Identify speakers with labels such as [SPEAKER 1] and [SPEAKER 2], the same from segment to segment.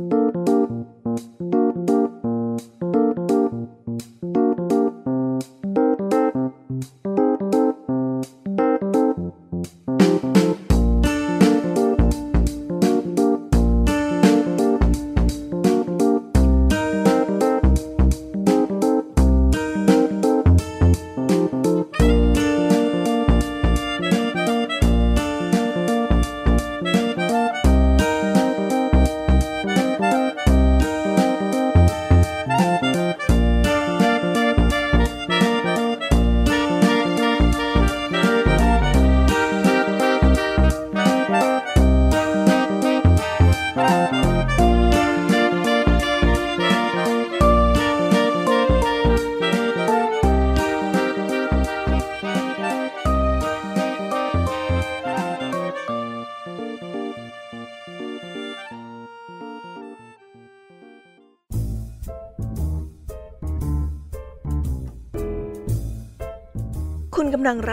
[SPEAKER 1] คุณ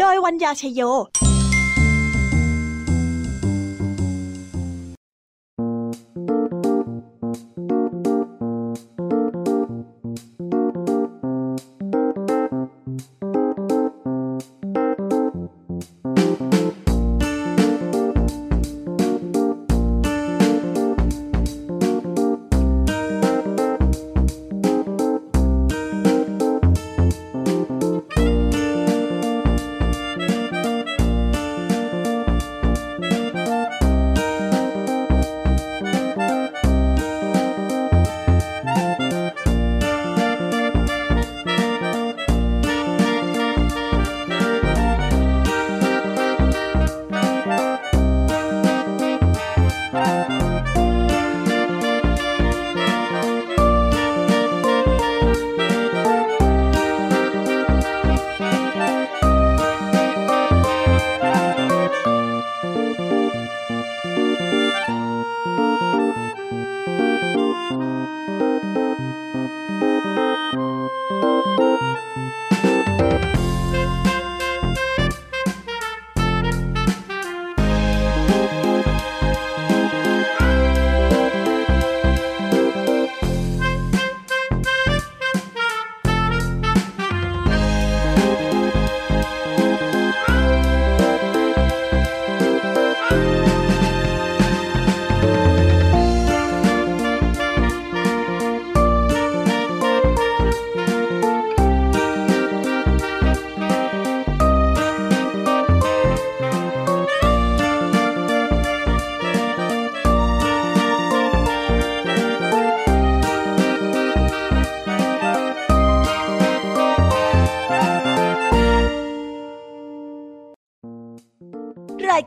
[SPEAKER 1] โดยวัญญาชยโย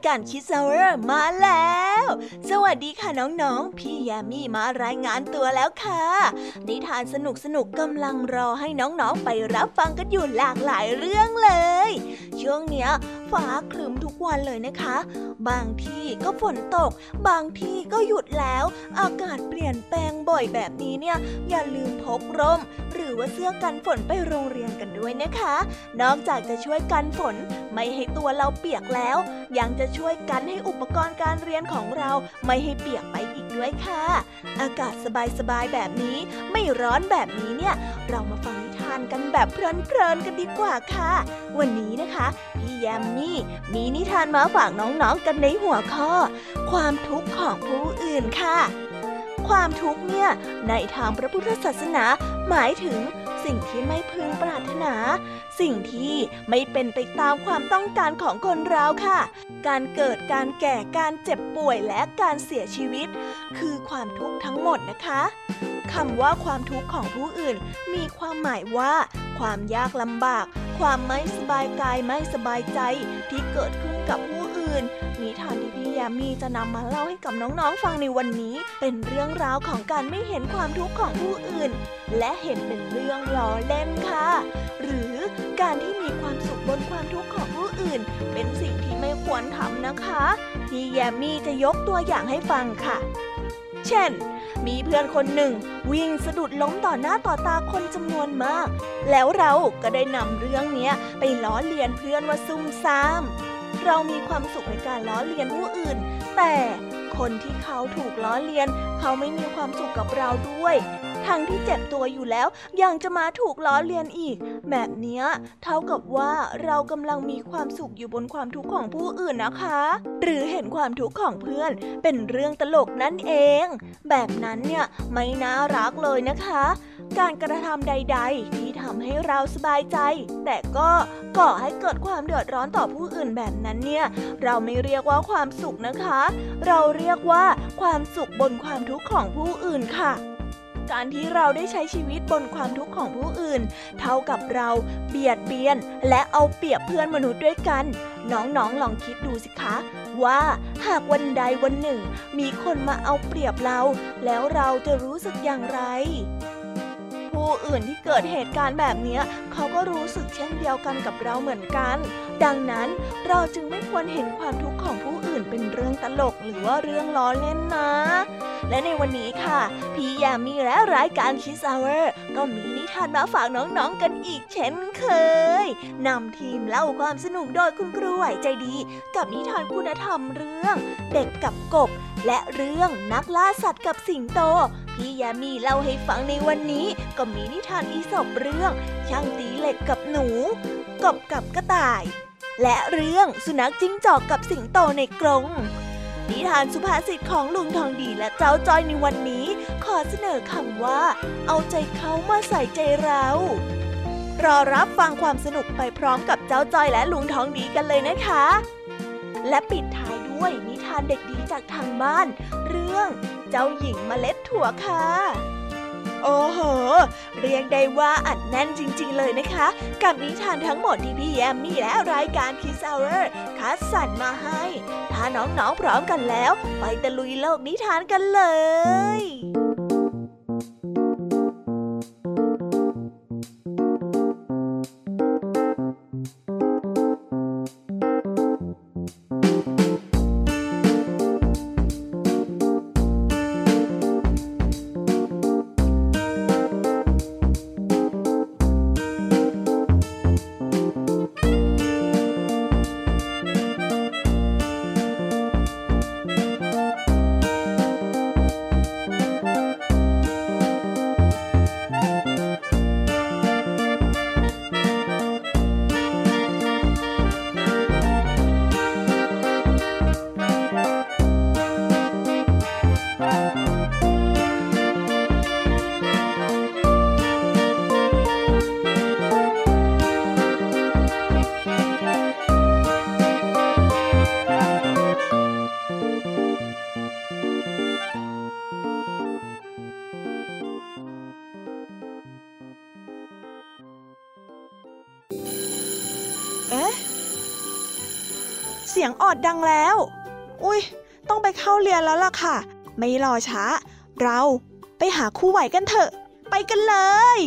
[SPEAKER 1] การคิดเซอร์มาแล้ว สวัสดีค่ะน้องๆ พี่แยมมี่มารายงานตัวแล้วค่ะ นิทานสนุกสนุกกำลังรอให้น้องๆไปรับฟังกันอยู่หลากหลายเรื่องเลย ช่วงเนี้ยฟ้าครึมทุกวันเลยนะคะ บางที่ก็ฝนตก บางที่ก็หยุดแล้ว อากาศเปลี่ยนแปลงบ่อยแบบนี้เนี่ย อย่าลืมพกร่ม หรือว่าเสื้อกันฝนไปโรงเรียนกันด้วยนะคะ นอกจากจะช่วยกันฝน ไม่ให้ตัวเราเปียกแล้ว ยังจะช่วยกันให้อุปกรณ์การเรียนของเราไม่ให้เปียกไปอีกด้วยค่ะ อากาศสบายๆแบบนี้ ไม่ร้อนแบบนี้เนี่ย เรามาฟังนิทานกันแบบเพลินๆกันดีกว่าค่ะ วันนี้นะคะพี่แยมมี่มีนิทานมาฝากน้องๆกันในหัวข้อ ความทุกข์ของผู้อื่นค่ะ ความทุกข์เนี่ยในทางพระพุทธศาสนาหมายถึง สิ่งที่ไม่พึงปรารถนา สิ่งที่ไม่เป็นไปตามความต้องการของคนเราค่ะ การเกิดการแก่การเจ็บป่วยและการเสียชีวิต คือความทุกข์ทั้งหมดนะคะคำว่าความทุกข์ของผู้อื่น มีความหมายว่า ความยากลำบาก ความไม่สบายกายไม่สบายใจที่เกิดขึ้นกับผู้อื่นอื่นนิทานที่พี่ ยามีจะนำมาเล่าให้กับน้องๆฟังในวันนี้ เป็นเรื่องราวของการไม่เห็นความทุกข์ของผู้อื่น และเห็นเป็นเรื่องล้อเล่นค่ะ หรือการที่มีความสุขบนความทุกข์ของผู้อื่น เป็นสิ่งที่ไม่ควรทำนะคะ พี่แยมมี่จะยกตัวอย่างให้ฟังค่ะ เช่น มีเพื่อนคนหนึ่ง วิ่งสะดุดล้มต่อหน้าต่อตาคนจำนวนมาก แล้วเราก็ได้นำเรื่องนี้ไปล้อเลียนเพื่อนว่าซุ่มซ่าม เรามีความสุขในการล้อเลียนผู้อื่น แต่คนที่เขาถูกล้อเลียน เขาไม่มีความสุขกับเราด้วย ทั้งที่เจ็บตัวอยู่แล้วยังจะมาถูกล้อเลียนอีก แบบนี้เท่ากับว่าเรากำลังมีความสุขอยู่บนความทุกข์ของผู้อื่นนะคะ หรือเห็นความทุกข์ของเพื่อน เป็นเรื่องตลกนั่นเอง แบบนั้นเนี่ยไม่น่ารักเลยนะคะ การกระทำใด ๆ ที่ทำให้เราสบายใจ แต่ก็ก่อให้เกิดความเดือดร้อนต่อผู้อื่นแบบนั้นเนี่ย เราไม่เรียกว่าความสุขนะคะ เราเรียกว่าความสุขบนความทุกข์ของผู้อื่นค่ะการที่เราได้ใช้ชีวิตบนความทุกข์ของผู้อื่น เท่ากับเราเบียดเบียน และเอาเปรียบเพื่อนมนุษย์ด้วยกัน น้องๆลองคิดดูสิคะ ว่าหากวันใดวันหนึ่ง มีคนมาเอาเปรียบเรา แล้วเราจะรู้สึกอย่างไร ผู้อื่นที่เกิดเหตุการณ์แบบนี้เขาก็รู้สึกเช่นเดียวกันกับเราเหมือนกัน ดังนั้นเราจึงไม่ควรเห็นความทุกข์ของผู้อื่นเป็นเรื่องตลกหรือว่าเรื่องล้อเล่นนะ และในวันนี้ค่ะ พี่แยมมี่และรายการคิสเวอร์ก็มีนิทานมาฝากน้องๆกันอีกเช่นเคยนำทีมเล่าความสนุกโดยคุณครูไหวใจดี กับนิทานคุณธรรมเรื่อง เด็กกับกบ และเรื่องนักล่าสัตว์กับสิงโต พี่ยามีเล่าให้ฟังในวันนี้ ก็มีนิทานอีสบเรื่อง ช่างตีเหล็กกับหนู กบกับกระต่าย และเรื่องสุนัขจิ้งจอกกับสิงโตในกรงนิทานสุภาษิตของลุงทองดีและเจ้าจ้อยในวันนี้ ขอเสนอคำว่า เอาใจเขามาใส่ใจเรา รอรับฟังความสนุกไปพร้อมกับเจ้าจ้อยและลุงทองดีกันเลยนะคะ และปิดท้ายด้วย นิทานเด็กดีจากทางบ้าน เรื่อง เจ้าหญิงเมล็ดถั่วค่ะ โอ้โห เรียกได้ว่าอัดแน่นจริง ๆ เลยนะคะ กับนิทานทั้งหมดที่พี่แยมมี่และรายการคิสเวอร์คัดสรรมาให้ ถ้าน้องๆพร้อมกันแล้ว ไปตะลุยโลกนิทานกันเลย
[SPEAKER 2] เอ๊ะ เสียงออดดังแล้ว อุ้ย ต้องไปเข้าเรียนแล้วล่ะค่ะ ไม่รอช้า เราไปหาคู่ไหวกันเถอะ ไปกันเลย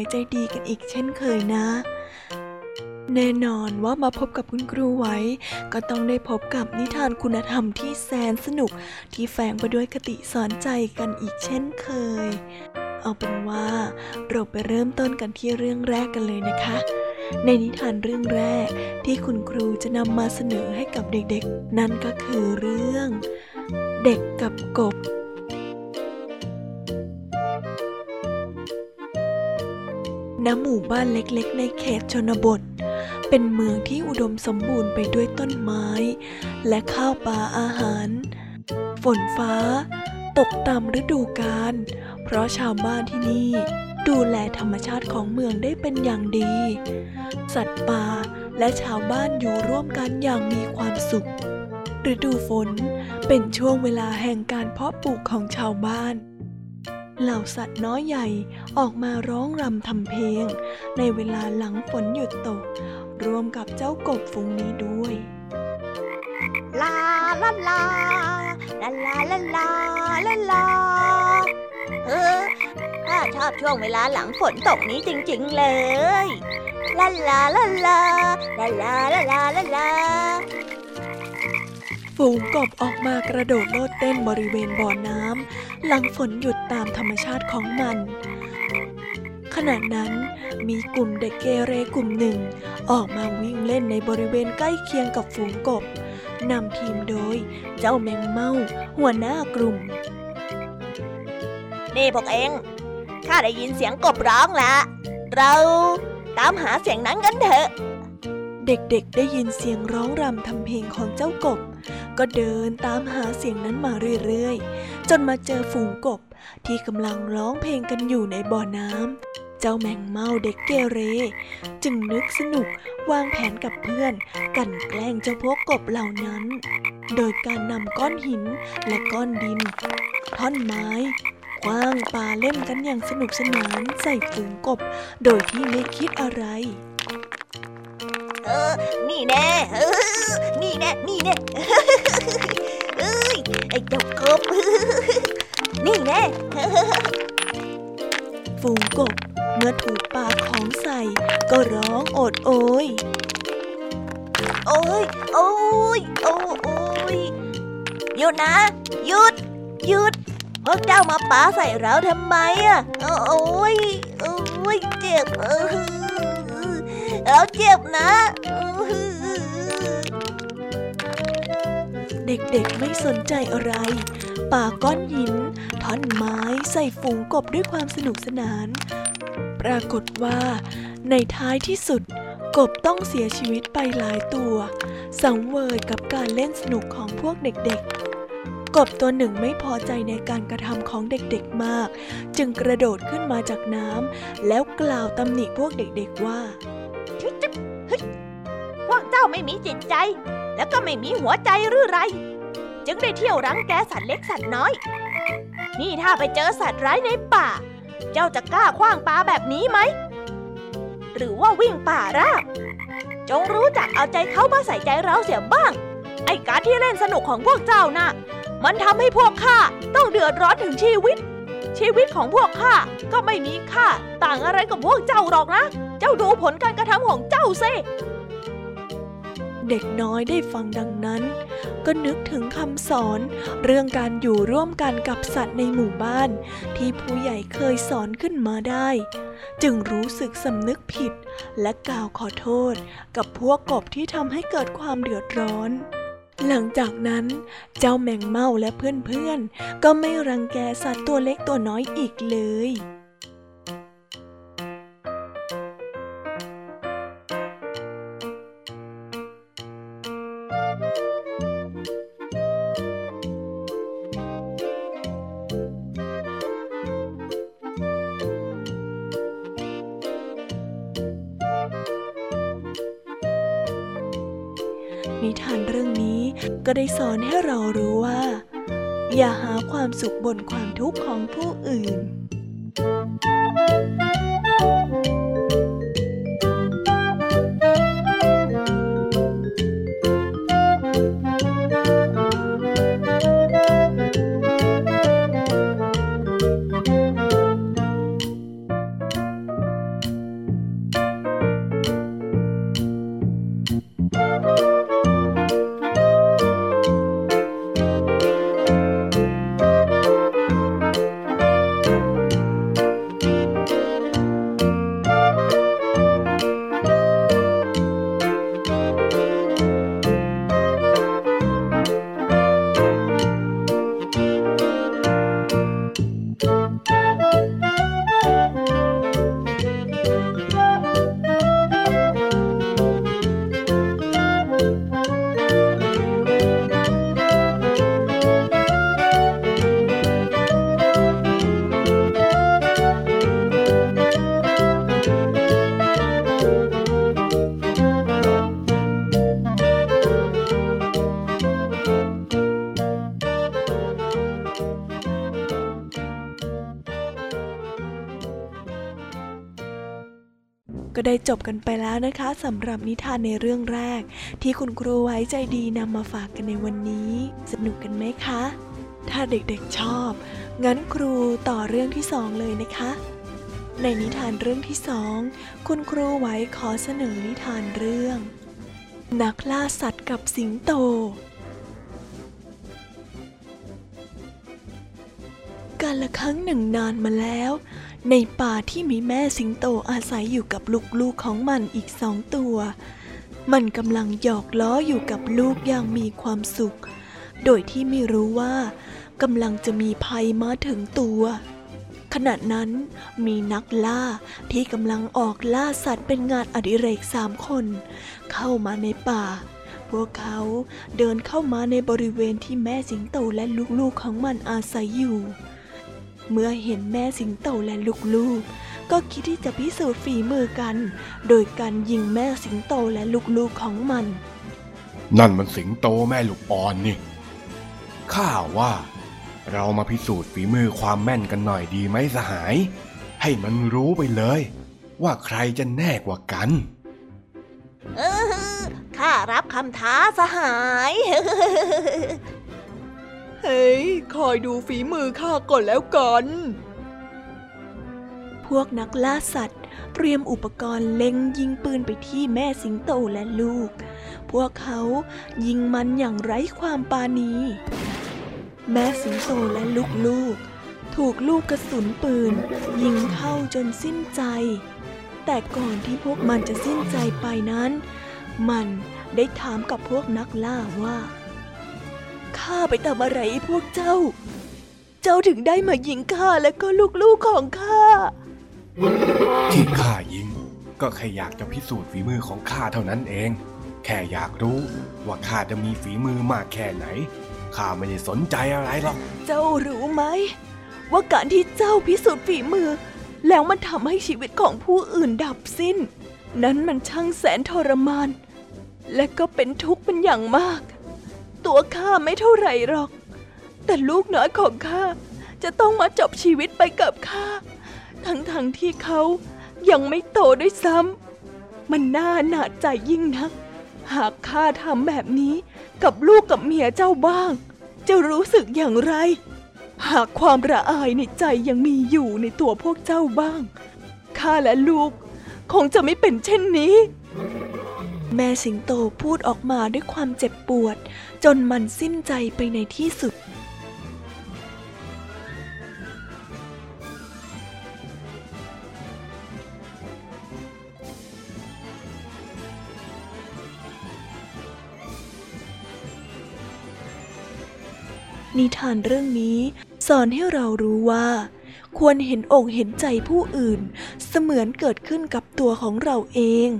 [SPEAKER 1] วใจดีกันอีกเช่นเคยนะ แน่นอนว่ามาพบกับคุณครูไหวก็ต้องได้พบกับนิทานคุณธรรมที่แสนสนุกที่แฝงไปด้วยคติสอนใจกันอีกเช่นเคย เอาเป็นว่าเราไปเริ่มต้นกันที่เรื่องแรกกันเลยนะคะในนิทานเรื่องแรกที่คุณครูจะนำมาเสนอให้กับเด็กๆ นั่นก็คือเรื่อง เด็กกับกบ หมู่บ้านเล็กๆ ในเขตชนบท เป็นเมืองที่อุดมสมบูรณ์ไปด้วยต้นไม้ และข้าวปลาอาหาร ฝนฟ้า ตกตามฤดูกาลเพราะชาวบ้านที่นี่ ดูแลธรรมชาติของเมืองได้เป็นอย่างดี สัตว์ป่าและชาวบ้านอยู่ร่วมกันอย่างมีความสุขฤดูฝนเป็นช่วงเวลาแห่งการเพาะปลูกของชาวบ้าน เหล่าสัตว์น้อยใหญ่ออกมาร้องรำทำเพลง ในเวลาหลังฝนหยุดตก รวมกับเจ้ากบฝูงนี้ด้วย
[SPEAKER 3] ลาลาลาลาลาลาลาลาลาเออข้าชอบช่วงเวลาหลังฝนตกนี้จริง ๆ เลยลาลาลาลาลาลาลาลาลาลา
[SPEAKER 1] ฝูงกบออกมากระโดดโลดเต้นบริเวณบ่อน้ำหลังฝนหยุดตามธรรมชาติของมัน ขณะนั้นมีกลุ่มเด็กเกเรกลุ่มหนึ่ง ออกมาวิ่งเล่นในบริเวณใกล้เคียงกับฝูงกบนำทีมโดย เจ้าแมงเม่า หัวหน้ากลุ่ม
[SPEAKER 3] นี่พวกเองข้าได้ยินเสียงกบร้องละเราตามหาเสียงนั้นกันเถอะ
[SPEAKER 1] เด็กๆ ได้ยินเสียงร้องรำทำเพลงของเจ้ากบ ก็เดินตามหาเสียงนั้นมาเรื่อยๆ จนมาเจอฝูงกบ ที่กำลังร้องเพลงกันอยู่ในบ่อน้ำ เจ้าแมงเม่าเด็กเกเร จึงนึกสนุกวางแผนกับเพื่อน กันแกล้งเจ้าพวกกบเหล่านั้น โดยการนำก้อนหินและก้อนดิน ท่อนไม้คว้างปลาเล่นกันอย่างสนุกสนานใส่ฝูงกบ โดยที่ไม่คิดอะไร
[SPEAKER 3] เออ นี่แน่นี่แน่นี่แน่เอ้ยไอ้เจ้ากบนี่แน่
[SPEAKER 1] ฝูงกบเมื่อถูกปาของใส่ ก็ร้องโอดโอย
[SPEAKER 3] โอ้ย โอ้ย โอ้ยหยุดนะ หยุด หยุด พวกเจ้ามาปาใส่เราทำไมอะ โอ้ย โอ้ย เจ็บเออ เราเจ็บนะ
[SPEAKER 1] เด็กๆไม่สนใจอะไร ป่าก้อนหินท่อนไม้ใส่ฝูงกบด้วยความสนุกสนาน ปรากฏว่า ในท้ายที่สุด กบต้องเสียชีวิตไปหลายตัว สังเวยกับการเล่นสนุกของพวกเด็กๆกบตัวหนึ่งไม่พอใจในการกระทำของเด็กๆมาก จึงกระโดดขึ้นมาจากน้ำแล้วกล่าวตำหนิพวกเด็กๆว่า
[SPEAKER 3] ไม่มีจิตใจ แล้วก็ไม่มีหัวใจหรือไร จึงได้เที่ยวรังแกสัตว์เล็กสัตว์น้อย นี่ถ้าไปเจอสัตว์ร้ายในป่า เจ้าจะกล้าคว้างปลาแบบนี้ไหม หรือว่าวิ่งป่าราบ จงรู้จักเอาใจเขามาใส่ใจเราเสียบ้าง
[SPEAKER 4] ไอ้การที่เล่นสนุกของพวกเจ้านะ่ะ มันทำให้พวกข้าต้องเดือดร้อนถึงชีวิต ชีวิตของพวกข้าก็ไม่มีค่าต่างอะไรกับพวกเจ้าหรอกนะ เจ้าดูผลการกระทำของเจ้าสิ
[SPEAKER 1] เด็กน้อยได้ฟังดังนั้น ก็นึกถึงคำสอนเรื่องการอยู่ร่วมกันกับสัตว์ในหมู่บ้าน ที่ผู้ใหญ่เคยสอนขึ้นมาได้ จึงรู้สึกสำนึกผิด และกล่าวขอโทษ กับพวกกบที่ทำให้เกิดความเดือดร้อนหลังจากนั้น เจ้าแมงเม่าและเพื่อนๆ ก็ไม่รังแกสัตว์ตัวเล็กตัวน้อยอีกเลย ได้สอนให้เรารู้ว่า อย่าหาความสุขบนความทุกข์ของผู้อื่น ได้จบกันไปแล้วนะคะสำหรับนิทานในเรื่องแรก ที่คุณครูไว้ใจดีนำมาฝากกันในวันนี้ สนุกกันไหมคะ ถ้าเด็กๆชอบ งั้นครูต่อเรื่องที่สองเลยนะคะ ในนิทานเรื่องที่สองคุณครูไว้ขอเสนอนิทานเรื่อง นักล่าสัตว์กับสิงโตการละครั้งหนึ่งนานมาแล้ว ในป่าที่มีแม่สิงโตอาศัยอยู่กับลูกๆของมันอีกสองตัว มันกำลังหยอกล้ออยู่กับลูกอย่างมีความสุข โดยที่ไม่รู้ว่ากำลังจะมีภัยมาถึงตัว ขณะนั้นมีนักล่าที่กำลังออกล่าสัตว์เป็นงานอดิเรกสามคน เข้ามาในป่า พวกเขาเดินเข้ามาในบริเวณที่แม่สิงโตและลูกๆของมันอาศัยอยู่ เมื่อเห็นแม่สิงโตและลูกๆ ก็คิดที่จะพิสูจน์ฝีมือกัน โดยการยิงแม่สิงโตและลูกๆของมัน
[SPEAKER 5] นั่นมันสิงโตแม่ลูกอ่อนนี่ ข้าว่า เรามาพิสูจน์ฝีมือความแม่นกันหน่อยดีไหมสหาย ให้มันรู้ไปเลย ว่าใครจะแน่กว่ากัน
[SPEAKER 4] เออข้ารับคำท้าสหาย
[SPEAKER 1] เฮ้ย คอยดูฝีมือข้าก่อนแล้วกัน พวกนักล่าสัตว์ เตรียมอุปกรณ์เล็งยิงปืนไปที่แม่สิงโตและลูก พวกเขายิงมันอย่างไร้ความปาณี แม่สิงโตและลูกๆ ถูกลูกกระสุนปืน ยิงเข้าจนสิ้นใจ แต่ก่อนที่พวกมันจะสิ้นใจไปนั้น มันได้ถามกับพวกนักล่าว่า ข้าไปทำอะไรพวกเจ้า เจ้าถึงได้มายิงข้าและก็ลูกๆของข้า
[SPEAKER 5] ที่ข้ายิง ก็แค่อยากจะพิสูจน์ฝีมือของข้าเท่านั้นเอง แค่อยากรู้ว่าข้าจะมีฝีมือมากแค่ไหน ข้าไม่ได้สนใจอะไรหรอก
[SPEAKER 1] เจ้ารู้ไหม ว่าการที่เจ้าพิสูจน์ฝีมือ แล้วมันทำให้ชีวิตของผู้อื่นดับสิ้น นั้นมันช่างแสนทรมาน และก็เป็นทุกข์เป็นอย่างมาก ตัวข้าไม่เท่าไหร่หรอก แต่ลูกน้อยของข้าจะต้องมาจบชีวิตไปกับข้า ทั้งๆทที่เขายังไม่โตด้วยซ้ำ มันน่าหนาใจยิ่งนัก
[SPEAKER 2] หากข้าทำแบบนี้กับลูกกับเมียเจ้าบ้าง จะรู้สึกอย่างไร หากความระอายในใจยังมีอยู่ในตัวพวกเจ้าบ้าง ข้าและลูกคงจะไม่เป็นเช่นนี้ แม่สิงโตพูดออกมาด้วยความเจ็บปวด จนมันสิ้นใจไปในที่สุด นิทานเรื่องนี้สอนให้เรารู้ว่าควรเห็นอกเห็นใจผู้อื่น เสมือนเกิดขึ้นกับตัวของเราเอง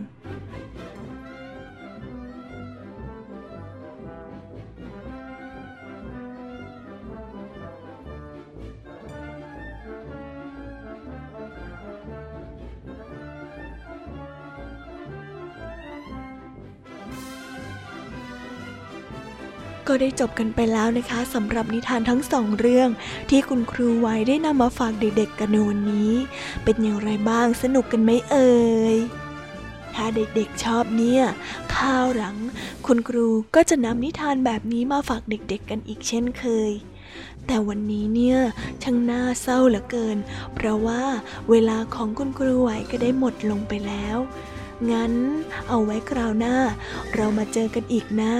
[SPEAKER 2] ก็ได้จบกันไปแล้วนะคะสำหรับนิทานทั้งสองเรื่อง ที่คุณครูไว้ได้นำมาฝากเด็กๆกันในวันนี้ เป็นอย่างไรบ้างสนุกกันไหมเอ่ยถ้าเด็กๆชอบเนี่ยข้าวหลัง คุณครูก็จะนำนิทานแบบนี้มาฝากเด็กๆกันอีกเช่นเคย แต่วันนี้เนี่ยช่างน่าเศร้าเหลือเกิน เพราะว่าเวลาของคุณครูไหวก็ได้หมดลงไปแล้ว งั้นเอาไว้คราวหน้า เรามาเจอกันอีกนะ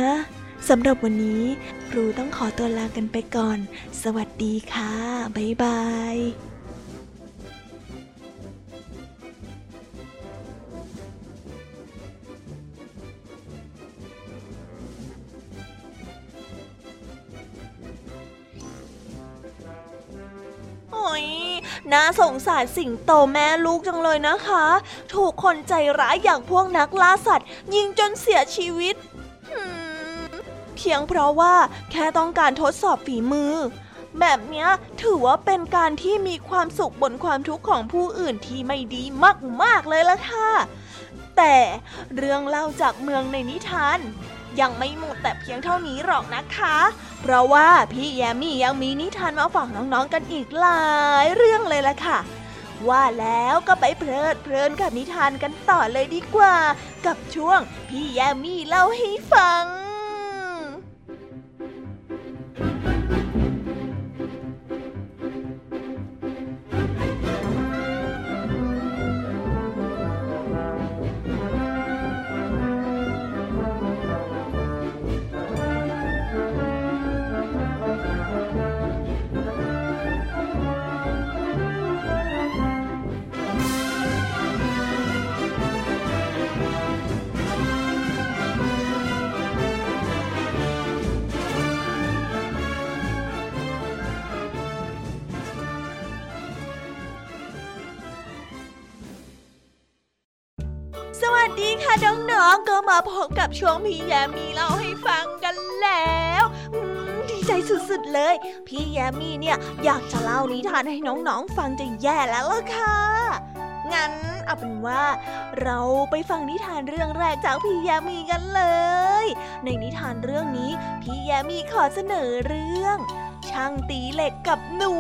[SPEAKER 2] สำหรับวันนี้ครูต้องขอตัวลากันไปก่อน สวัสดีค่ะ บ๊ายบาย
[SPEAKER 1] โอ้ยน่าสงสารสิงโตแม่ลูกจังเลยนะคะ ถูกคนใจร้ายอย่างพวกนักล่าสัตว์ ยิงจนเสียชีวิต เพียงเพราะว่าแค่ต้องการทดสอบฝีมือ แบบนี้ถือว่าเป็นการที่มีความสุขบนความทุกข์ของผู้อื่นที่ไม่ดีมากๆเลยละค่ะ แต่เรื่องเล่าจากเมืองในนิทานยังไม่หมดแต่เพียงเท่านี้หรอกนะคะ เพราะว่าพี่แยมมี่ยังมีนิทานมาฝากน้องๆกันอีกหลายเรื่องเลยละค่ะ ว่าแล้วก็ไปเพลิดเพลินกับนิทานกันต่อเลยดีกว่า กับช่วงพี่แยมมี่เล่าให้ฟัง มาพบกับช่วงพี่แยมมีเล่าให้ฟังกันแล้วดีใจสุดๆเลย พี่แยมมีเนี่ยอยากจะเล่านิทานให้น้องๆฟังจะแย่แล้วล่ะค่ะ งั้นเอาเป็นว่า เราไปฟังนิทานเรื่องแรกจากพี่แยมีกันเลย ในนิทานเรื่องนี้ พี่แยมีขอเสนอเรื่อง ช่างตีเหล็กกับหนู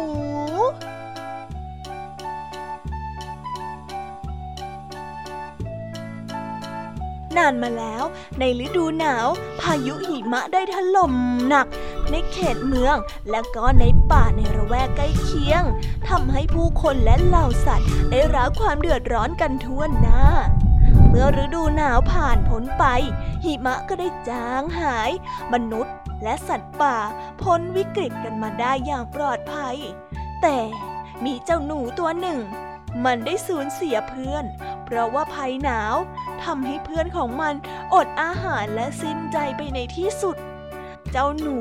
[SPEAKER 1] นานมาแล้ว ในฤดูหนาว พายุหิมะได้ถล่มหนัก ในเขตเมืองและก็ในป่าในระแวกใกล้เคียงทำให้ผู้คนและเหล่าสัตว์ ได้รับความเดือดร้อนกันทั่วหน้าเมื่อฤดูหนาวผ่านพ้นไป หิมะก็ได้จางหาย มนุษย์และสัตว์ป่าพ้นวิกฤตกันมาได้อย่างปลอดภัย แต่มีเจ้าหนูตัวหนึ่ง มันได้สูญเสียเพื่อน เพราะว่าภัยหนาว ทำให้เพื่อนของมันอดอาหารและสิ้นใจไปในที่สุด เจ้าหนู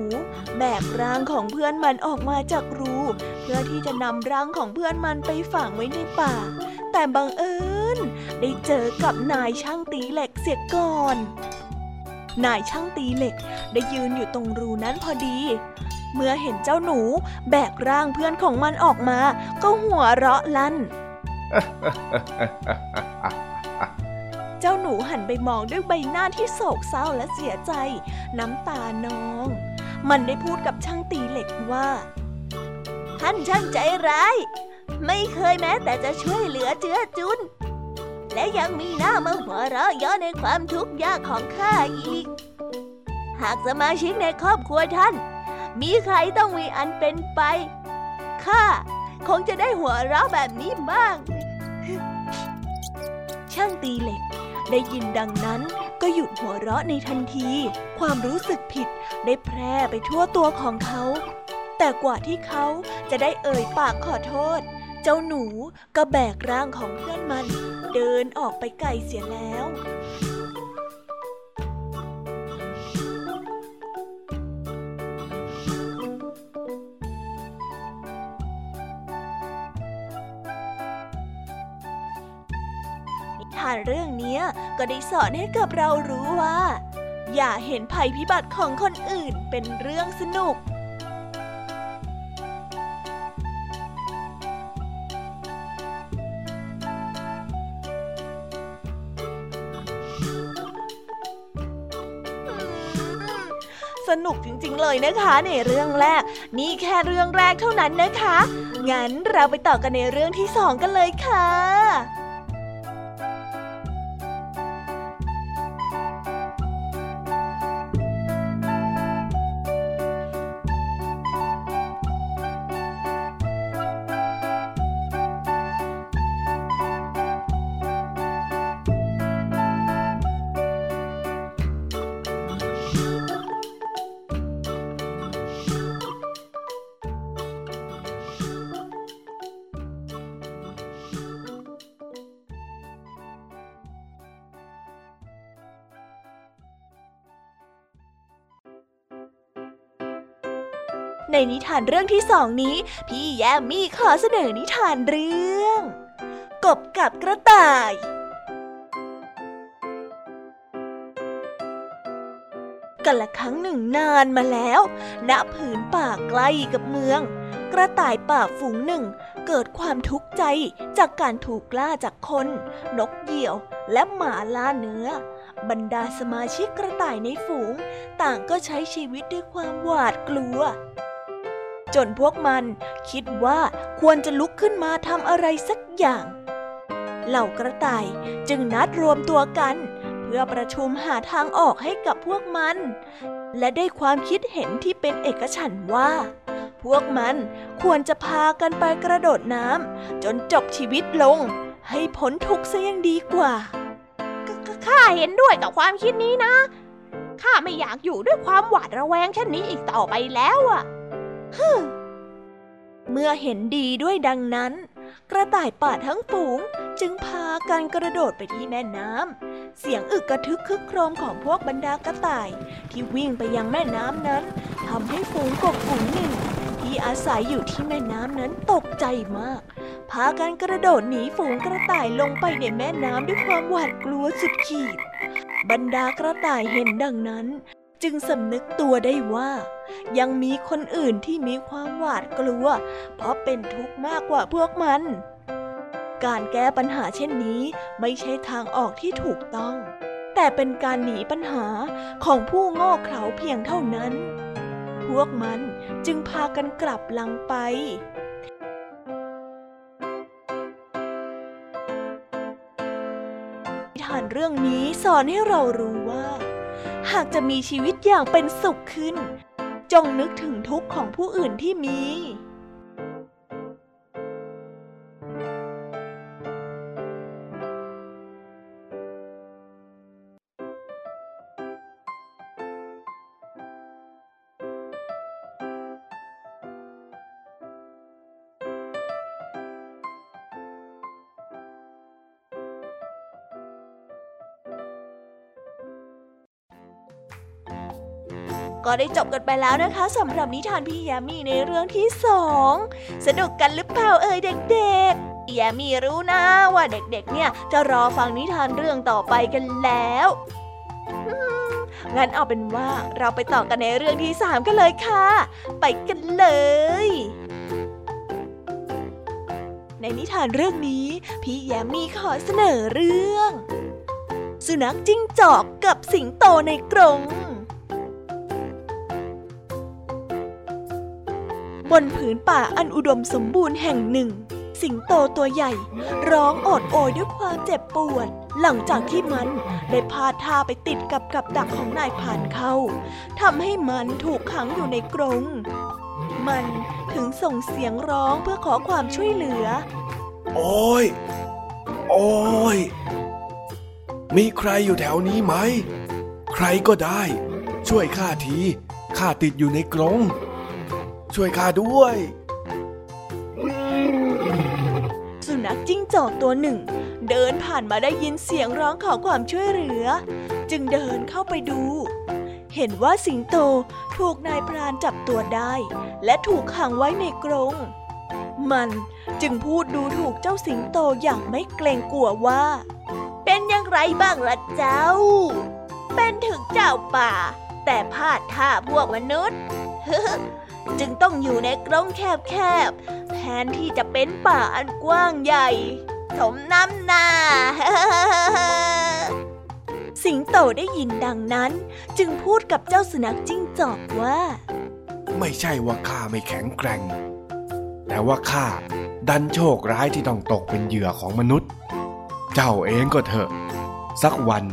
[SPEAKER 1] แบกร่างของเพื่อนมันออกมาจากรู เพื่อที่จะนำร่างของเพื่อนมันไปฝังไว้ในป่า แต่บังเอิญได้เจอกับนายช่างตีเหล็กเสียก่อน นายช่างตีเหล็กได้ยืนอยู่ตรงรูนั้นพอดีเมื่อเห็นเจ้าหนูแบกร่างเพื่อนของมันออกมา ก็หัวเราะลั่น เจ้าหนูหันไปมองด้วยใบหน้าที่โศกเศร้าและเสียใจ น้ำตานอง มันได้พูดกับช่างตีเหล็กว่า ท่านช่างใจร้าย ไม่เคยแม้แต่จะช่วยเหลือเจือจุน และยังมีหน้ามาหัวเราะเยาะในความทุกข์ยากของข้าอีก หากสมาชิกในครอบครัวท่าน มีใครต้องมีอันเป็นไปข้าคงจะได้หัวเราะแบบนี้บ้าง
[SPEAKER 2] ช่างตีเหล็ก ได้ยินดังนั้นก็หยุดหัวเราะในทันที ความรู้สึกผิดได้แพร่ไปทั่วตัวของเขา แต่กว่าที่เขาจะได้เอ่ยปากขอโทษ เจ้าหนูก็แบกร่างของเพื่อนมัน เดินออกไปไกลเสียแล้วา
[SPEAKER 1] นเรื่องนี้ก็ได้สอนให้กับเรารู้ว่า อย่าเห็นภัยพิบัติของคนอื่นเป็นเรื่องสนุกสนุกจริงๆเลยนะคะในเรื่องแรก นี่แค่เรื่องแรกเท่านั้นนะคะ งั้นเราไปต่อกันในเรื่องที่สองกันเลยค่ะานเรื่องที่สองนี้ พี่แยมมี่ขอเสนอนิทานเรื่อง กบกับกระต่ายกันละครั้งหนึ่งนานมาแล้ว ณ ผืนป่าใกล้กับเมือง กระต่ายป่าฝูงหนึ่ง เกิดความทุกข์ใจจากการถูกล่าจากคน นกเหยี่ยว และหมาล่าเนื้อ บรรดาสมาชิกกระต่ายในฝูง ต่างก็ใช้ชีวิตด้วยความหวาดกลัว จนพวกมันคิดว่าควรจะลุกขึ้นมาทำอะไรสักอย่าง เหล่ากระต่ายจึงนัดรวมตัวกัน เพื่อประชุมหาทางออกให้กับพวกมัน และได้ความคิดเห็นที่เป็นเอกฉันท์ว่า พวกมันควรจะพากันไปกระโดดน้ำจนจบชีวิตลง ให้พ้นทุกข์ซะยังดีกว่าข้าเห็นด้วยกับความคิดนี้นะข้าไม่อยากอยู่ด้วยความหวาดระแวงเช่นนี้อีกต่อไปแล้วอะ เมื่อเห็นดีด้วยดังนั้น กระต่ายป่าทั้งฝูงจึงพากันกระโดดไปที่แม่น้ำ เสียงอึกกระทึกคึกโครมของพวกบรรดากระต่ายที่วิ่งไปยังแม่น้ำนั้นทำให้ฝูงกบฝูงหนึ่ง ที่อาศัยอยู่ที่แม่น้ำนั้นตกใจมาก พากันกระโดดหนีฝูงกระต่ายลงไปในแม่น้ำด้วยความหวาดกลัวสุดขีด บรรดากระต่ายเห็นดังนั้น จึงสำนึกตัวได้ว่า ยังมีคนอื่นที่มีความหวาดกลัว เพราะเป็นทุกข์มากกว่าพวกมัน การแก้ปัญหาเช่นนี้ไม่ใช่ทางออกที่ถูกต้อง แต่เป็นการหนีปัญหาของผู้โง่เขลาเพียงเท่านั้น พวกมันจึงพากันกลับหลังไปนิทานเรื่องนี้สอนให้เรารู้ว่า หากจะมีชีวิตอย่างเป็นสุขขึ้น จงนึกถึงทุกข์ของผู้อื่นที่มี ได้จบกันไปแล้วนะคะสำหรับนิทานพี่ยามีในเรื่องที่สองสนุกกันหรือเปล่าเอ่ยเด็กๆพี่ยามีรู้นะว่าเด็กๆ เนี่ยจะรอฟังนิทานเรื่องต่อไปกันแล้วงั้นเอาเป็นว่าเราไปต่อกันในเรื่องที่สามกันเลยค่ะ ไปกันเลย ในนิทานเรื่องนี้ พี่แยมมีขอเสนอเรื่อง สุนัขจิ้งจอกกับสิงโตในกรง บนผืนป่าอันอุดมสมบูรณ์แห่งหนึ่ง สิงโตตัวใหญ่ ร้องโอดโอยด้วยความเจ็บปวด หลังจากที่มันได้พาท่าไปติดกับกับดักของนายผ่านเข้าทำให้มันถูกขังอยู่ในกรงมันถึงส่งเสียงร้องเพื่อขอความช่วยเหลือ
[SPEAKER 5] โอ้ย โอ้ย มีใครอยู่แถวนี้ไหม ใครก็ได้ ช่วยข้าที ข้าติดอยู่ในกรง ช่วยข้าด้วย
[SPEAKER 1] สุนัขจิ้งจอกตัวหนึ่ง เดินผ่านมาได้ยินเสียงร้องขอความช่วยเหลือ จึงเดินเข้าไปดู เห็นว่าสิงโตถูกนายพรานจับตัวได้ และถูกขังไว้ในกรง มันจึงพูดดูถูกเจ้าสิงโตอย่างไม่เกรงกลัวว่า
[SPEAKER 6] เป็นอย่างไรบ้างล่ะเจ้า เป็นถึงเจ้าป่า แต่พลาดท่าพวกมนุษย์ จึงต้องอยู่ในกรงแคบๆแทนที่จะเป็นป่าอันกว้างใหญ่ สมน้ำหน้า
[SPEAKER 1] สิงโตได้ยินดังนั้น จึงพูดกับเจ้าสุนัขจิ้งจอกว่า
[SPEAKER 5] ไม่ใช่ว่าข้าไม่แข็งแกร่ง แต่ว่าข้าดันโชคร้ายที่ต้องตกเป็นเหยื่อของมนุษย์ เจ้าเองก็เถอะ สักวัน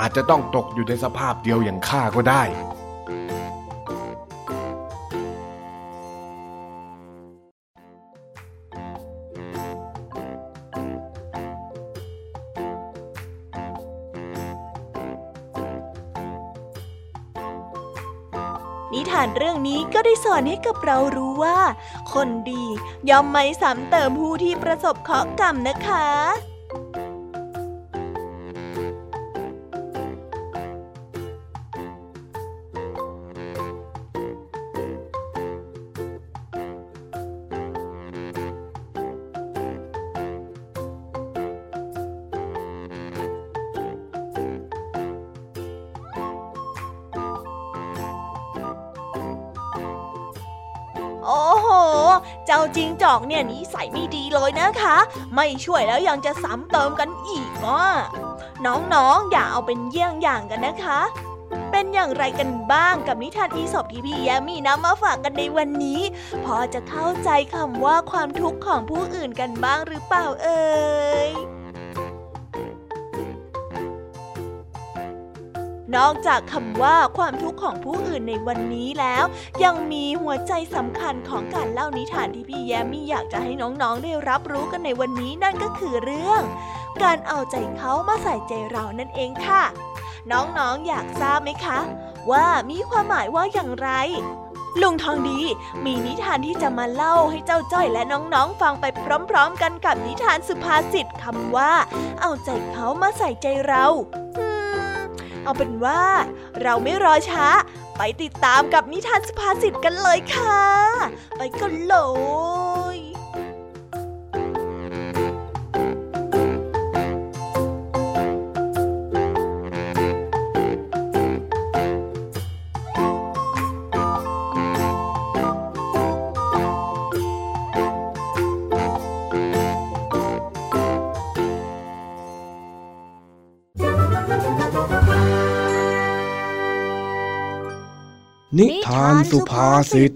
[SPEAKER 5] อาจจะต้องตกอยู่ในสภาพเดียวอย่างข้าก็ได้
[SPEAKER 1] ได้สอนให้กับเรารู้ว่า คนดีย่อมไม่ซ้ำเติมผู้ที่ประสบเคราะห์กรรมนะคะ องเนี่ยนิสัยไม่ดีเลยนะคะ ไม่ช่วยแล้วยังจะซ้ำเติมกันอีกอะน้องๆ อย่าเอาเป็นเยี่ยงอย่างกันนะคะ เป็นอย่างไรกันบ้างกับนิทานอีสบที่พี่แยมมีนำมาฝากกันในวันนี้ พอจะเข้าใจคำว่าความทุกข์ของผู้อื่นกันบ้างหรือเปล่าเอ่ย นอกจากคำว่าความทุกข์ของผู้อื่นในวันนี้แล้ว ยังมีหัวใจสำคัญของการเล่านิทานที่พี่แยมมี่อยากจะให้น้องๆได้รับรู้กันในวันนี้นั่นก็คือเรื่อง การเอาใจเขามาใส่ใจเรานั่นเองค่ะ น้องๆอยากทราบไหมคะ ว่ามีความหมายว่าอย่างไรลุงทองดีมีนิทานที่จะมาเล่าให้เจ้าจ้อยและน้องๆ ฟังไปพร้อม ๆ กันกับนิทานสุภาษิตคำว่า เอาใจเขามาใส่ใจเรา เอาเป็นว่าเราไม่รอช้า ไปติดตามกับนิทานสุภาษิตกันเลยค่ะ ไปกันเลย
[SPEAKER 5] นิทานสุภาษิต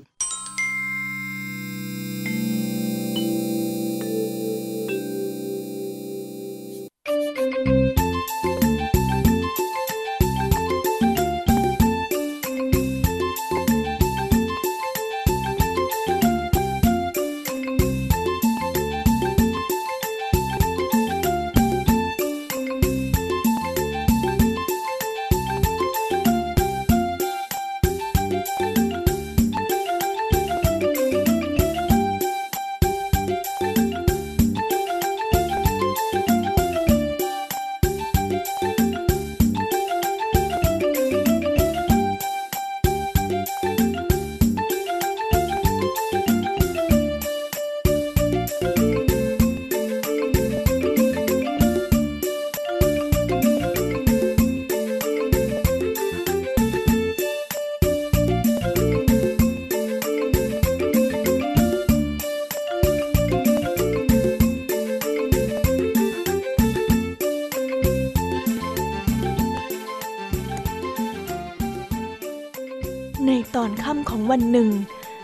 [SPEAKER 5] วันหนึ่ง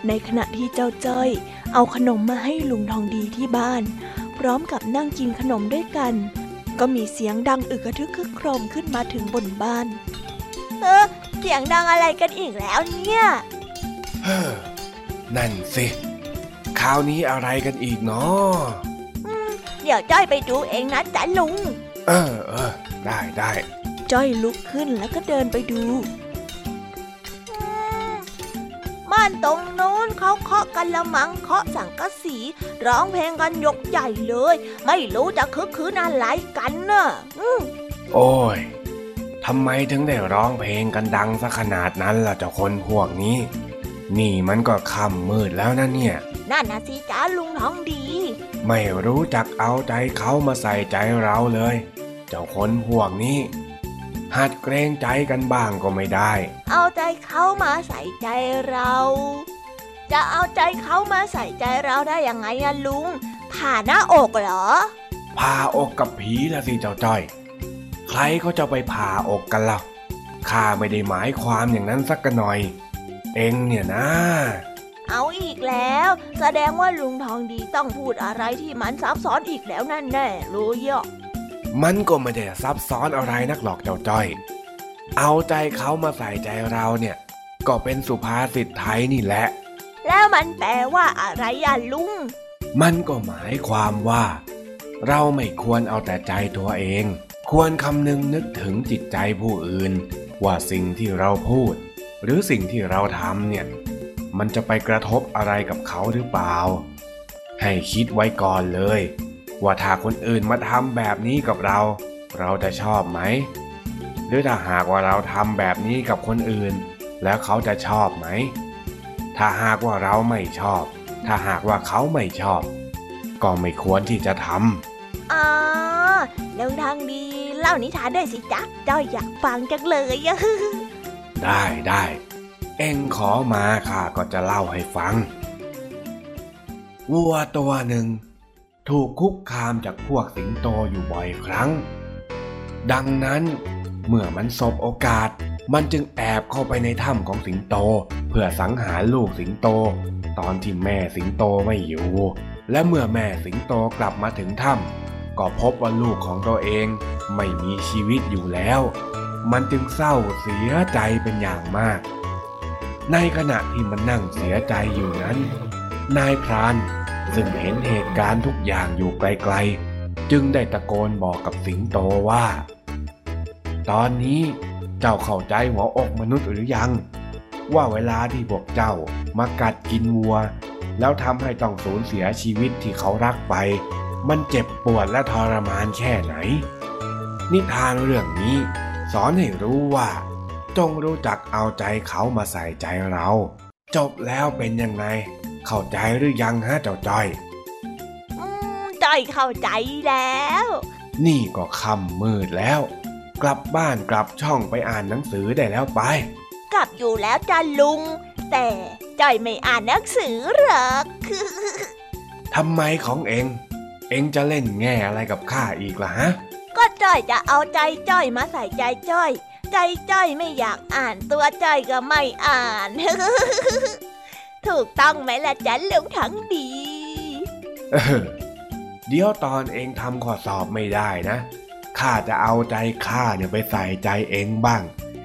[SPEAKER 2] ในขณะที่เจ้าจ้อย เอาขนมมาให้ลุงทองดีที่บ้าน พร้อมกับนั่งกินขนมด้วยกัน ก็มีเสียงดังอึกระทึกคึกโครมขึ้นมาถึงบนบ้าน
[SPEAKER 1] เออเสียงดังอะไรกันอีกแล้วเนี่ย
[SPEAKER 5] เฮ้อนั่นสิคราวนี้อะไรกันอีกเนาะ
[SPEAKER 1] เดี๋ยวจ้อยไปดูเองนะจ๊ะลุง
[SPEAKER 5] เออเออได้ได้
[SPEAKER 2] จ้อยลุกขึ้นแล้วก็เดินไปดูา
[SPEAKER 1] นตรงโน้นเขาเคาะกันละมังเคาะสังกะสี ร้องเพลงกันยกใหญ่เลย ไม่รู้จะคึกคืนอะไรกันน่ะอืม
[SPEAKER 5] โอ้ยทำไมถึงได้ร้องเพลงกันดังซะขนาดนั้นล่ะเจ้าคนพวกนี้ นี่มันก็ค่ำมืดแล้วนะเนี่ย
[SPEAKER 1] นั่นนะสิจ้าลุงท้องดี
[SPEAKER 5] ไม่รู้จักเอาใจเขามาใส่ใจเราเลย เจ้าคนพวกนี้ หัดเกรงใจกันบ้างก็ไม่ได้
[SPEAKER 1] เอาใจเขามาใส่ใจเรา จะเอาใจเขามาใส่ใจเราได้ยังไงอะลุง ผ่าหน้าอกเหรอ
[SPEAKER 5] ผ่าอกกับผีละสิเจ้าจ้อย ใครเขาจะไปผ่าอกกันล่ะข้าไม่ได้หมายความอย่างนั้นสักหน่อย เองเนี่ยนะ
[SPEAKER 1] เอาอีกแล้ว แสดงว่าลุงทองดีต้องพูดอะไรที่มันซับซ้อนอีกแล้วนั่นแน่รู้ยอะ
[SPEAKER 5] มันก็ไม่ได้ซับซ้อนอะไรนักหรอกเจ้าจ้อย เอาใจเขามาใส่ใจเราเนี่ย ก็เป็นสุภาษิตไทยนี่แหละ
[SPEAKER 1] แล้วมันแปลว่าอะไรอะลุง
[SPEAKER 5] มันก็หมายความว่า เราไม่ควรเอาแต่ใจตัวเอง ควรคำนึงนึกถึงจิตใจผู้อื่น ว่าสิ่งที่เราพูด หรือสิ่งที่เราทำเนี่ย มันจะไปกระทบอะไรกับเขาหรือเปล่า ให้คิดไว้ก่อนเลย ว่าถ้าคนอื่นมาทำแบบนี้กับเรา เราจะชอบไหม หรือถ้าหากว่าเราทำแบบนี้กับคนอื่น แล้วเขาจะชอบไหม ถ้าหากว่าเราไม่ชอบ ถ้าหากว่าเขาไม่ชอบ ก็ไม่ควรที่จะท
[SPEAKER 1] อ่าลุงทองดี เล่านิทานได้วยสิจ๊ะจ้อยอยากฟังจังเลยอะำ
[SPEAKER 5] ได้ได้เอ็งขอมาข้าก็จะเล่าให้ฟังวัวตัวหนึ่ง ถูกคุกคามจากพวกสิงโตอยู่บ่อยครั้ง ดังนั้นเมื่อมันสบโอกาส มันจึงแอบเข้าไปในถ้ำของสิงโต เพื่อสังหารลูกสิงโต ตอนที่แม่สิงโตไม่อยู่ และเมื่อแม่สิงโตกลับมาถึงถ้ำก็พบว่าลูกของตัวเองไม่มีชีวิตอยู่แล้ว มันจึงเศร้าเสียใจเป็นอย่างมาก ในขณะที่มันนั่งเสียใจอยู่นั้น นายพราน ซึ่งเห็นเหตุการณ์ทุกอย่างอยู่ไกลๆ จึงได้ตะโกนบอกกับสิงโตว่า ตอนนี้เจ้าเข้าใจหัวอกมนุษย์หรือยัง ว่าเวลาที่พวกเจ้ามากัดกินวัว แล้วทำให้ต้องสูญเสียชีวิตที่เขารักไป มันเจ็บปวดและทรมานแค่ไหน นิทานเรื่องนี้ สอนให้รู้ว่า จงรู้จักเอาใจเขามาใส่ใจเรา จบแล้วเป็นยังไง เข้าใจหรือยังฮะเจ้าจ้อย
[SPEAKER 1] อืมจ้อยเข้าใจแล้ว
[SPEAKER 5] นี่ก็ค่ำมืดแล้ว กลับบ้านกลับช่องไปอ่านหนังสือได้แล้วไป
[SPEAKER 1] กลับอยู่แล้วจ้าลุง แต่จ้อยไม่อ่านหนังสือหรอก
[SPEAKER 5] ทำไมของเองเองจะเล่นแง่อะไรกับข้าอีกล่ะฮะ
[SPEAKER 1] ก็จ้อยจะเอาใจจ้อยมาใส่ใจจ้อย ใจจ้อยไม่อยากอ่านตัวจ้อยก็ไม่อ่าน ถูกต้องไหมล่ะจ๊ะลุงทั้งดี
[SPEAKER 5] เออเดี๋ยวตอนเองทำข้อสอบไม่ได้นะข้าจะเอาใจข้าเนี่ยไปใส่ใจเองบ้าง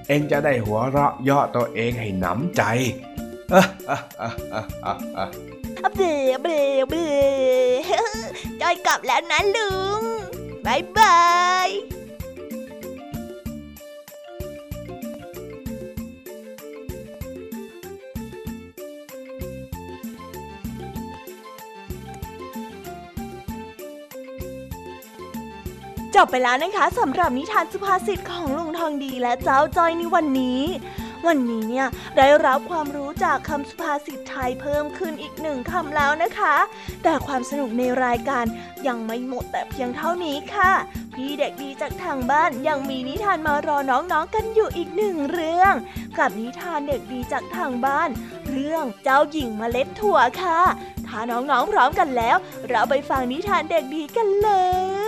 [SPEAKER 5] เองจะได้หัวเราะเยาะตัวเองให้หนำใจอะอะอะอะอะอะ
[SPEAKER 1] เบเบเบจ้อยกลับแล้วนะลุงบายบาย
[SPEAKER 2] จบไปแล้วนะคะสำหรับนิทานสุภาษิตของลุงทองดีและเจ้าจอยในวันนี้ วันนี้เนี่ยได้รับความรู้จากคำสุภาษิตไทยเพิ่มขึ้นอีกหนึ่งคำแล้วนะคะ แต่ความสนุกในรายการยังไม่หมดแต่เพียงเท่านี้ค่ะ พี่เด็กดีจากทางบ้านยังมีนิทานมารอน้องๆกันอยู่อีกหนึ่งเรื่อง กับนิทานเด็กดีจากทางบ้าน เรื่องเจ้าหญิงมเมล็ดถั่วค่ะ ถ้าน้องๆพร้อมกันแล้ว เราไปฟังนิทานเด็กดีกันเลย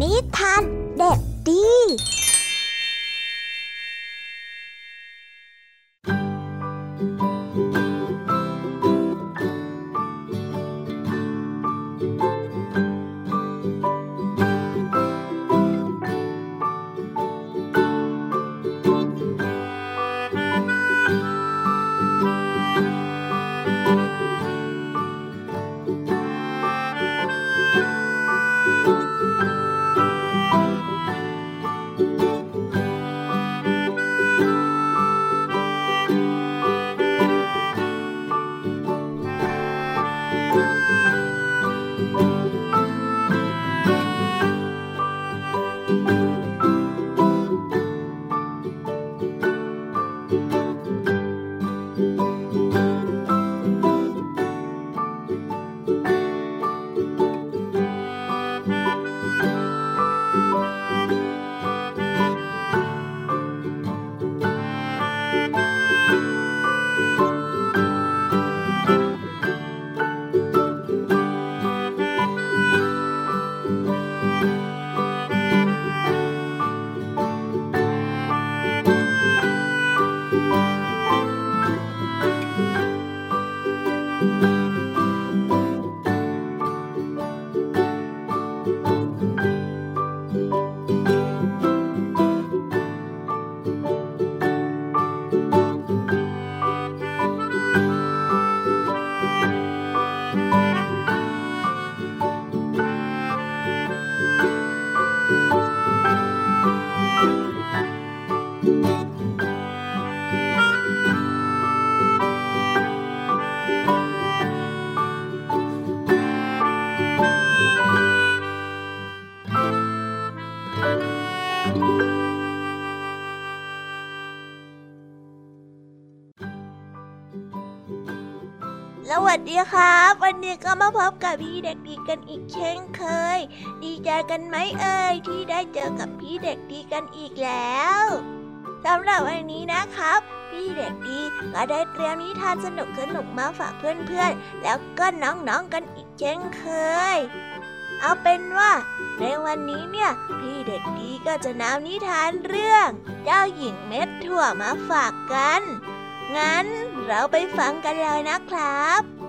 [SPEAKER 2] นิทาน
[SPEAKER 1] เด็ดดี ครับ วันนี้ก็มาพบกับพี่เด็กดีกันอีกเช่นเคย ดีใจกันไหมเอ่ยที่ได้เจอกับพี่เด็กดีกันอีกแล้วสำหรับวันนี้นะครับ พี่เด็กดีก็ได้เตรียมนิทานสนุกสนุกมาฝากเพื่อนๆ แล้วก็น้องๆกันอีกเช่นเคย เอาเป็นว่า ในวันนี้เนี่ย พี่เด็กดีก็จะนำนิทานเรื่อง เจ้าหญิงเม็ดถั่วมาฝากกัน งั้นเราไปฟังกันเลยนะครับ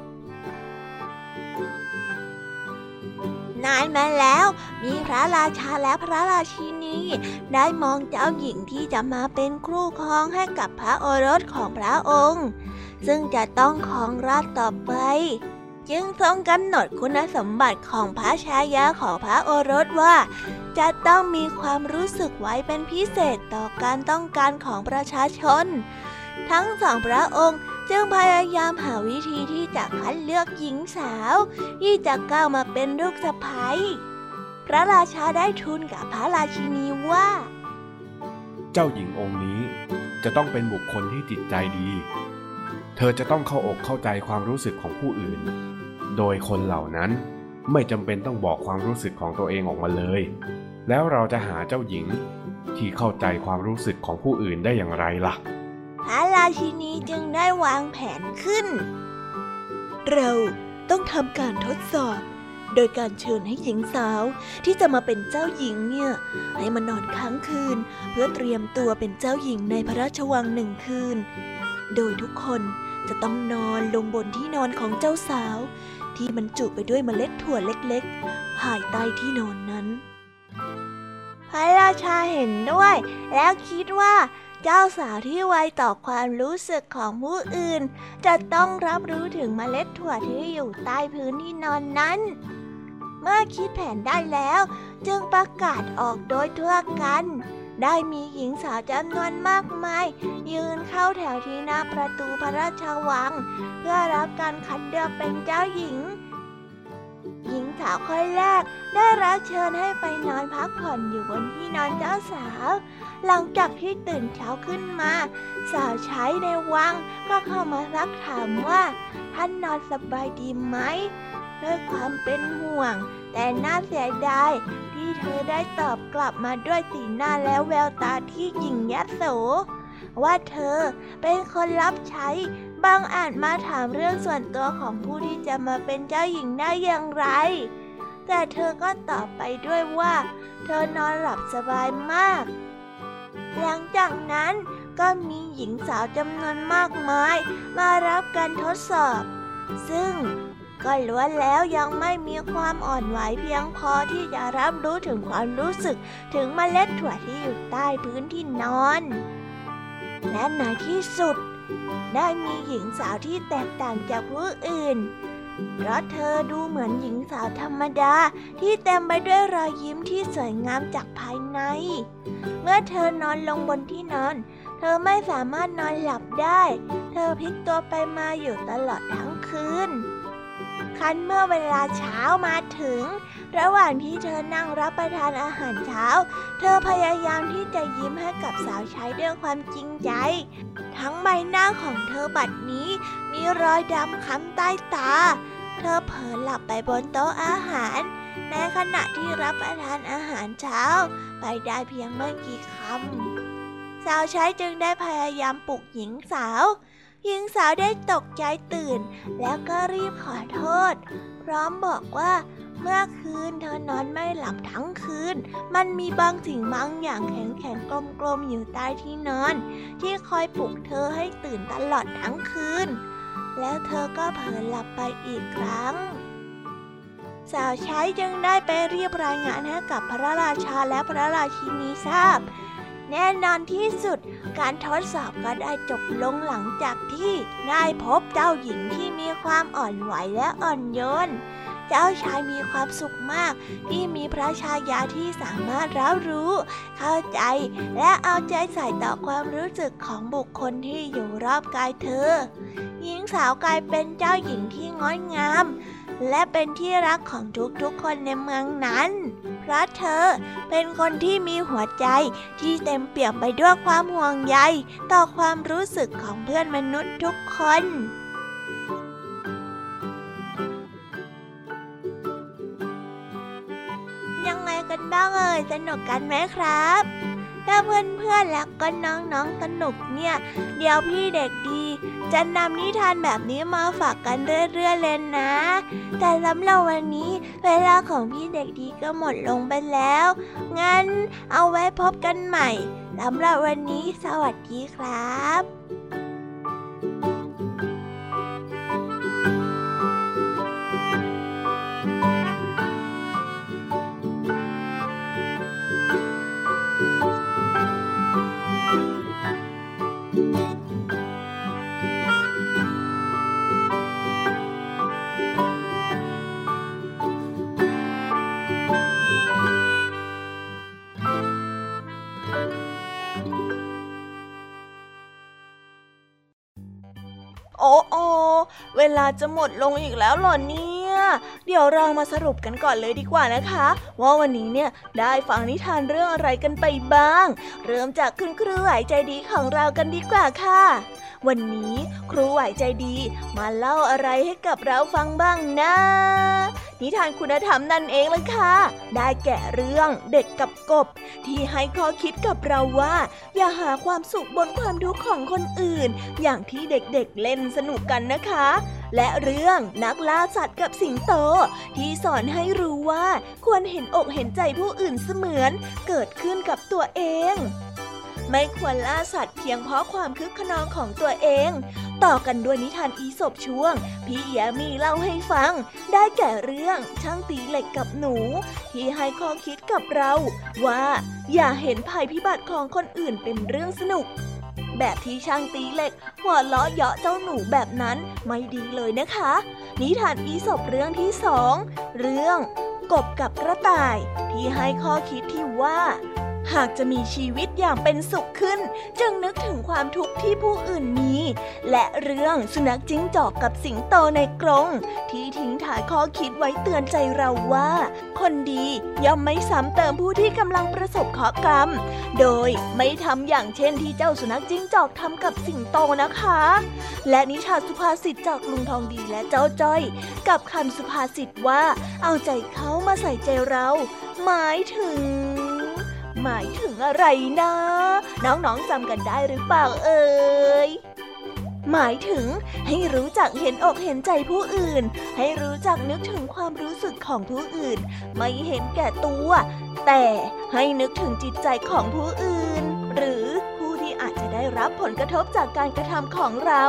[SPEAKER 1] นานมาแล้ว มีพระราชาและพระราชินี ได้มองเจ้าหญิงที่จะมาเป็นครูครองให้กับพระโอรสของพระองค์ ซึ่งจะต้องครองราชต่อไป จึงทรงกำหนดคุณสมบัติของพระชายาของพระโอรสว่า จะต้องมีความรู้สึกไว้เป็นพิเศษต่อการต้องการของประชาชน ทั้งสองพระองค์ จึงพยายามหาวิธีที่จะคัดเลือกหญิงสาว ที่จะก้าวมาเป็นลูกสะใภ้พระราชาได้ทูลกับพระราชินีว่า
[SPEAKER 5] เจ้าหญิงองค์นี้จะต้องเป็นบุคคลที่จิตใจดี เธอจะต้องเข้าอกเข้าใจความรู้สึกของผู้อื่น โดยคนเหล่านั้น
[SPEAKER 7] ไม่จำเป็นต้องบอกความรู้สึกของตัวเองออกมาเลย แล้วเราจะหาเจ้าหญิงที่เข้าใจความรู้สึกของผู้อื่นได้อย่างไรล่ะ
[SPEAKER 1] พระราชินีจึงได้วางแผนขึ้น
[SPEAKER 2] เราต้องทำการทดสอบ โดยการเชิญให้หญิงสาวที่จะมาเป็นเจ้าหญิงเนี่ย ให้มานอนค้างคืน เพื่อเตรียมตัวเป็นเจ้าหญิงในพระราชวังหนึ่งคืน โดยทุกคนจะต้องนอนลงบนที่นอนของเจ้าสาว ที่บรรจุไปด้วยเมล็ดถั่วเล็กๆ ภายใต้ที่นอนนั้น
[SPEAKER 1] พระราชาเห็นด้วย แล้วคิดว่า เจ้าสาวที่ไวต่อความรู้สึกของผู้อื่น จะต้องรับรู้ถึงเมล็ดถั่วที่อยู่ใต้พื้นที่นอนนั้น เมื่อคิดแผนได้แล้ว จึงประกาศออกโดยทั่วกัน ได้มีหญิงสาวจำนวนมากมาย ยืนเข้าแถวที่หน้าประตูพระราชวัง เพื่อรับการคัดเลือกเป็นเจ้าหญิงหญิงสาวคนแรกได้รับเชิญให้ไปนอนพักผ่อนอยู่บนที่นอนเจ้าสาว หลังจากที่ตื่นเช้าขึ้นมา สาวใช้ในวังก็เข้ามาซักถามว่า ท่านนอนสบายดีไหมด้วยความเป็นห่วง แต่น่าเสียดายที่เธอได้ตอบกลับมาด้วยสีหน้าและแววตาที่หยิ่งยโส ว่าเธอเป็นคนรับใช้บางอาจมาถามเรื่องส่วนตัวของผู้ที่จะมาเป็นเจ้าหญิงได้อย่างไร แต่เธอก็ตอบไปด้วยว่า เธอนอนหลับสบายมาก หลังจากนั้นก็มีหญิงสาวจำนวนมากมายมารับการทดสอบ ซึ่งก็ล้วนแล้วยังไม่มีความอ่อนไหวเพียงพอที่จะรับรู้ถึงความรู้สึกถึงเมล็ดถั่วที่อยู่ใต้พื้นที่นอน และในที่สุด ได้มีหญิงสาวที่แตกต่างจากผู้อื่น เพราะเธอดูเหมือนหญิงสาวธรรมดาที่เต็มไปด้วยรอยยิ้มที่สวยงามจากภายใน เมื่อเธอนอนลงบนที่นอน เธอไม่สามารถนอนหลับได้ เธอพลิกตัวไปมาอยู่ตลอดทั้งคืนคันเมื่อเวลาเช้ามาถึง ระหว่างที่เธอนั่งรับประทานอาหารเช้า เธอพยายามที่จะยิ้มให้กับสาวใช้ด้วยความจริงใจ ทั้งใบหน้าของเธอบัดนี้ มีรอยดำค้ำใต้ตา เธอเผลอหลับไปบนโต๊ะอาหารในขณะที่รับประทานอาหารเช้า ไปได้เพียงไม่กี่คำสาวใช้จึงได้พยายามปลุกหญิงสาว หญิงสาวได้ตกใจตื่น แล้วก็รีบขอโทษ พร้อมบอกว่าเมื่อคืนเธอนอนไม่หลับทั้งคืน มันมีบางสิ่งบางอย่างแข็งแข็งๆกลมๆอยู่ใต้ที่นอน ที่คอยปลุกเธอให้ตื่นตลอดทั้งคืน แล้วเธอก็เผลอหลับไปอีกครั้ง สาวใช้จึงได้ไปเรียบรายงานให้กับพระราชาและพระราชินีทราบ แน่นอนที่สุดการทดสอบก็ได้จบลงหลังจากที่ได้พบเจ้าหญิงที่มีความอ่อนไหวและอ่อนโยน จ้าชายมีความสุขมาก ที่มีพระชายาที่สามารถรับรู้ เข้าใจและเอาใจใส่ต่อความรู้สึกของบุคคลที่อยู่รอบกายเธอ หญิงสาวกลายเป็นเจ้าหญิงที่งดงาม และเป็นที่รักของทุกๆคนในเมืองนั้น เพราะเธอเป็นคนที่มีหัวใจที่เต็มเปี่ยมไปด้วยความห่วงใย ต่อความรู้สึกของเพื่อนมนุษย์ทุกคน นบ้างเอ่ยสนุกกันไหมครับ ถ้าเพื่อนๆแล้วก็น้องๆสนุกเนี่ย เดี๋ยวพี่เด็กดีจะนำนิทานแบบนี้มาฝากกันเรื่อยๆเลยนะ แต่สำหรับวันนี้ เวลาของพี่เด็กดีก็หมดลงไปแล้ว งั้นเอาไว้พบกันใหม่สำหรับวันนี้สวัสดีครับ เวลาจะหมดลงอีกแล้วหรอเนี่ย เดี๋ยวเรามาสรุปกันก่อนเลยดีกว่านะคะ ว่าวันนี้เนี่ยได้ฟังนิทานเรื่องอะไรกันไปบ้าง เริ่มจากคุณครูไหวใจดีของเรากันดีกว่าค่ะ วันนี้ครูไหวใจดีมาเล่าอะไรให้กับเราฟังบ้างนะ นิทานคุณธรรมนั่นเองเลยค่ะ ได้แก่เรื่องเด็กกับกบ ที่ให้ข้อคิดกับเราว่า อย่าหาความสุขบนความทุกข์ของคนอื่น อย่างที่เด็กๆเเล่นสนุกกันนะคะ และเรื่องนักล่าสัตว์กับสิงโต ที่สอนให้รู้ว่าควรเห็นอกเห็นใจผู้อื่นเสมือนเกิดขึ้นกับตัวเอง ไม่ควรล่าสัตว์เพียงเพราะความคึกขนองของตัวเอง ต่อกันด้วยนิทานอีสบช่วง พี่แยมีเล่าให้ฟัง ได้แก่เรื่องช่างตีเหล็กกับหนู ที่ให้ข้อคิดกับเรา ว่าอย่าเห็นภัยพิบัติของคนอื่นเป็นเรื่องสนุก แบบที่ช่างตีเหล็ก หัวเลาะเยาะเจ้าหนูแบบนั้นไม่ดีเลยนะคะ นิทานอีสบเรื่องที่สองเรื่อง กบกับกระต่ายที่ให้ข้อคิดที่ว่า หากจะมีชีวิตอย่างเป็นสุขขึ้น จึงนึกถึงความทุกข์ที่ผู้อื่นมี และเรื่องสุนัขจิ้งจอกกับสิงโตในกรง ที่ทิ้งถ่ายข้อคิดไว้เตือนใจเราว่า คนดีย่อมไม่ซ้ำเติมผู้ที่กำลังประสบเคราะห์กรรม โดยไม่ทำอย่างเช่นที่เจ้าสุนัขจิ้งจอกทำกับสิงโตนะคะ และนิชาสุภาษิตจากลุงทองดีและเจ้าจ้อย กับคำสุภาษิตว่า เอาใจเขามาใส่ใจเรา หมายถึง หมายถึงอะไรนะ น้องๆจำกันได้หรือเปล่าเอ่ยหมายถึงให้รู้จักเห็นอกเห็นใจผู้อื่น ให้รู้จักนึกถึงความรู้สึกของผู้อื่น ไม่เห็นแก่ตัว แต่ให้นึกถึงจิตใจของผู้อื่น หรือผ อาจจะได้รับผลกระทบจากการกระทำของเรา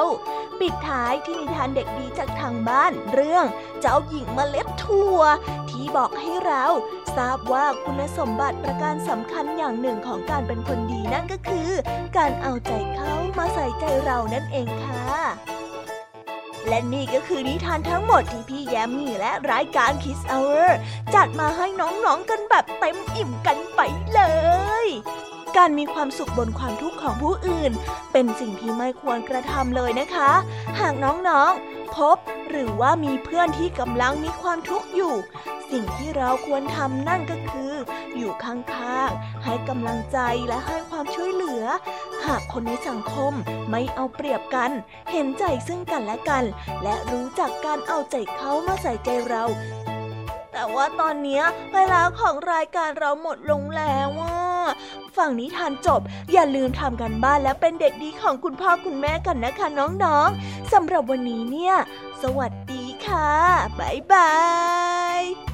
[SPEAKER 1] ปิดท้ายที่นิทานเด็กดีจากทางบ้านเรื่องเจ้าหญิงมเมล็ดถั่ว ที่บอกให้เราทราบว่าคุณสมบัติประการสำคัญอย่างหนึ่งของการเป็นคนดีนั่นก็คือ การเอาใจเขามาใส่ใจเรานั่นเองค่ะและนี่ก็คือนิทานทั้งหมดที่พี่แยมมี่และรายการ Kiss Hour จัดมาให้น้องๆกันแบบเต็มอิ่มกันไปเลย การมีความสุขบนความทุกข์ของผู้อื่น เป็นสิ่งที่ไม่ควรกระทำเลยนะคะ หากน้องๆ พบหรือว่ามีเพื่อนที่กำลังมีความทุกข์อยู่ สิ่งที่เราควรทำนั่นก็คือ อยู่ข้างๆ ให้กำลังใจและให้ความช่วยเหลือ หากคนในสังคมไม่เอาเปรียบกัน เห็นใจซึ่งกันและกัน และรู้จักการเอาใจเขามาใส่ใจเราแต่ว่าตอนนี้เวลาของรายการเราหมดลงแล้วว่า ฟังนิทานจบ อย่าลืมทำกันบ้านและเป็นเด็กดีของคุณพ่อคุณแม่กันนะคะน้องๆสำหรับวันนี้เนี่ย สวัสดีค่ะ บ๊ายบา
[SPEAKER 8] ย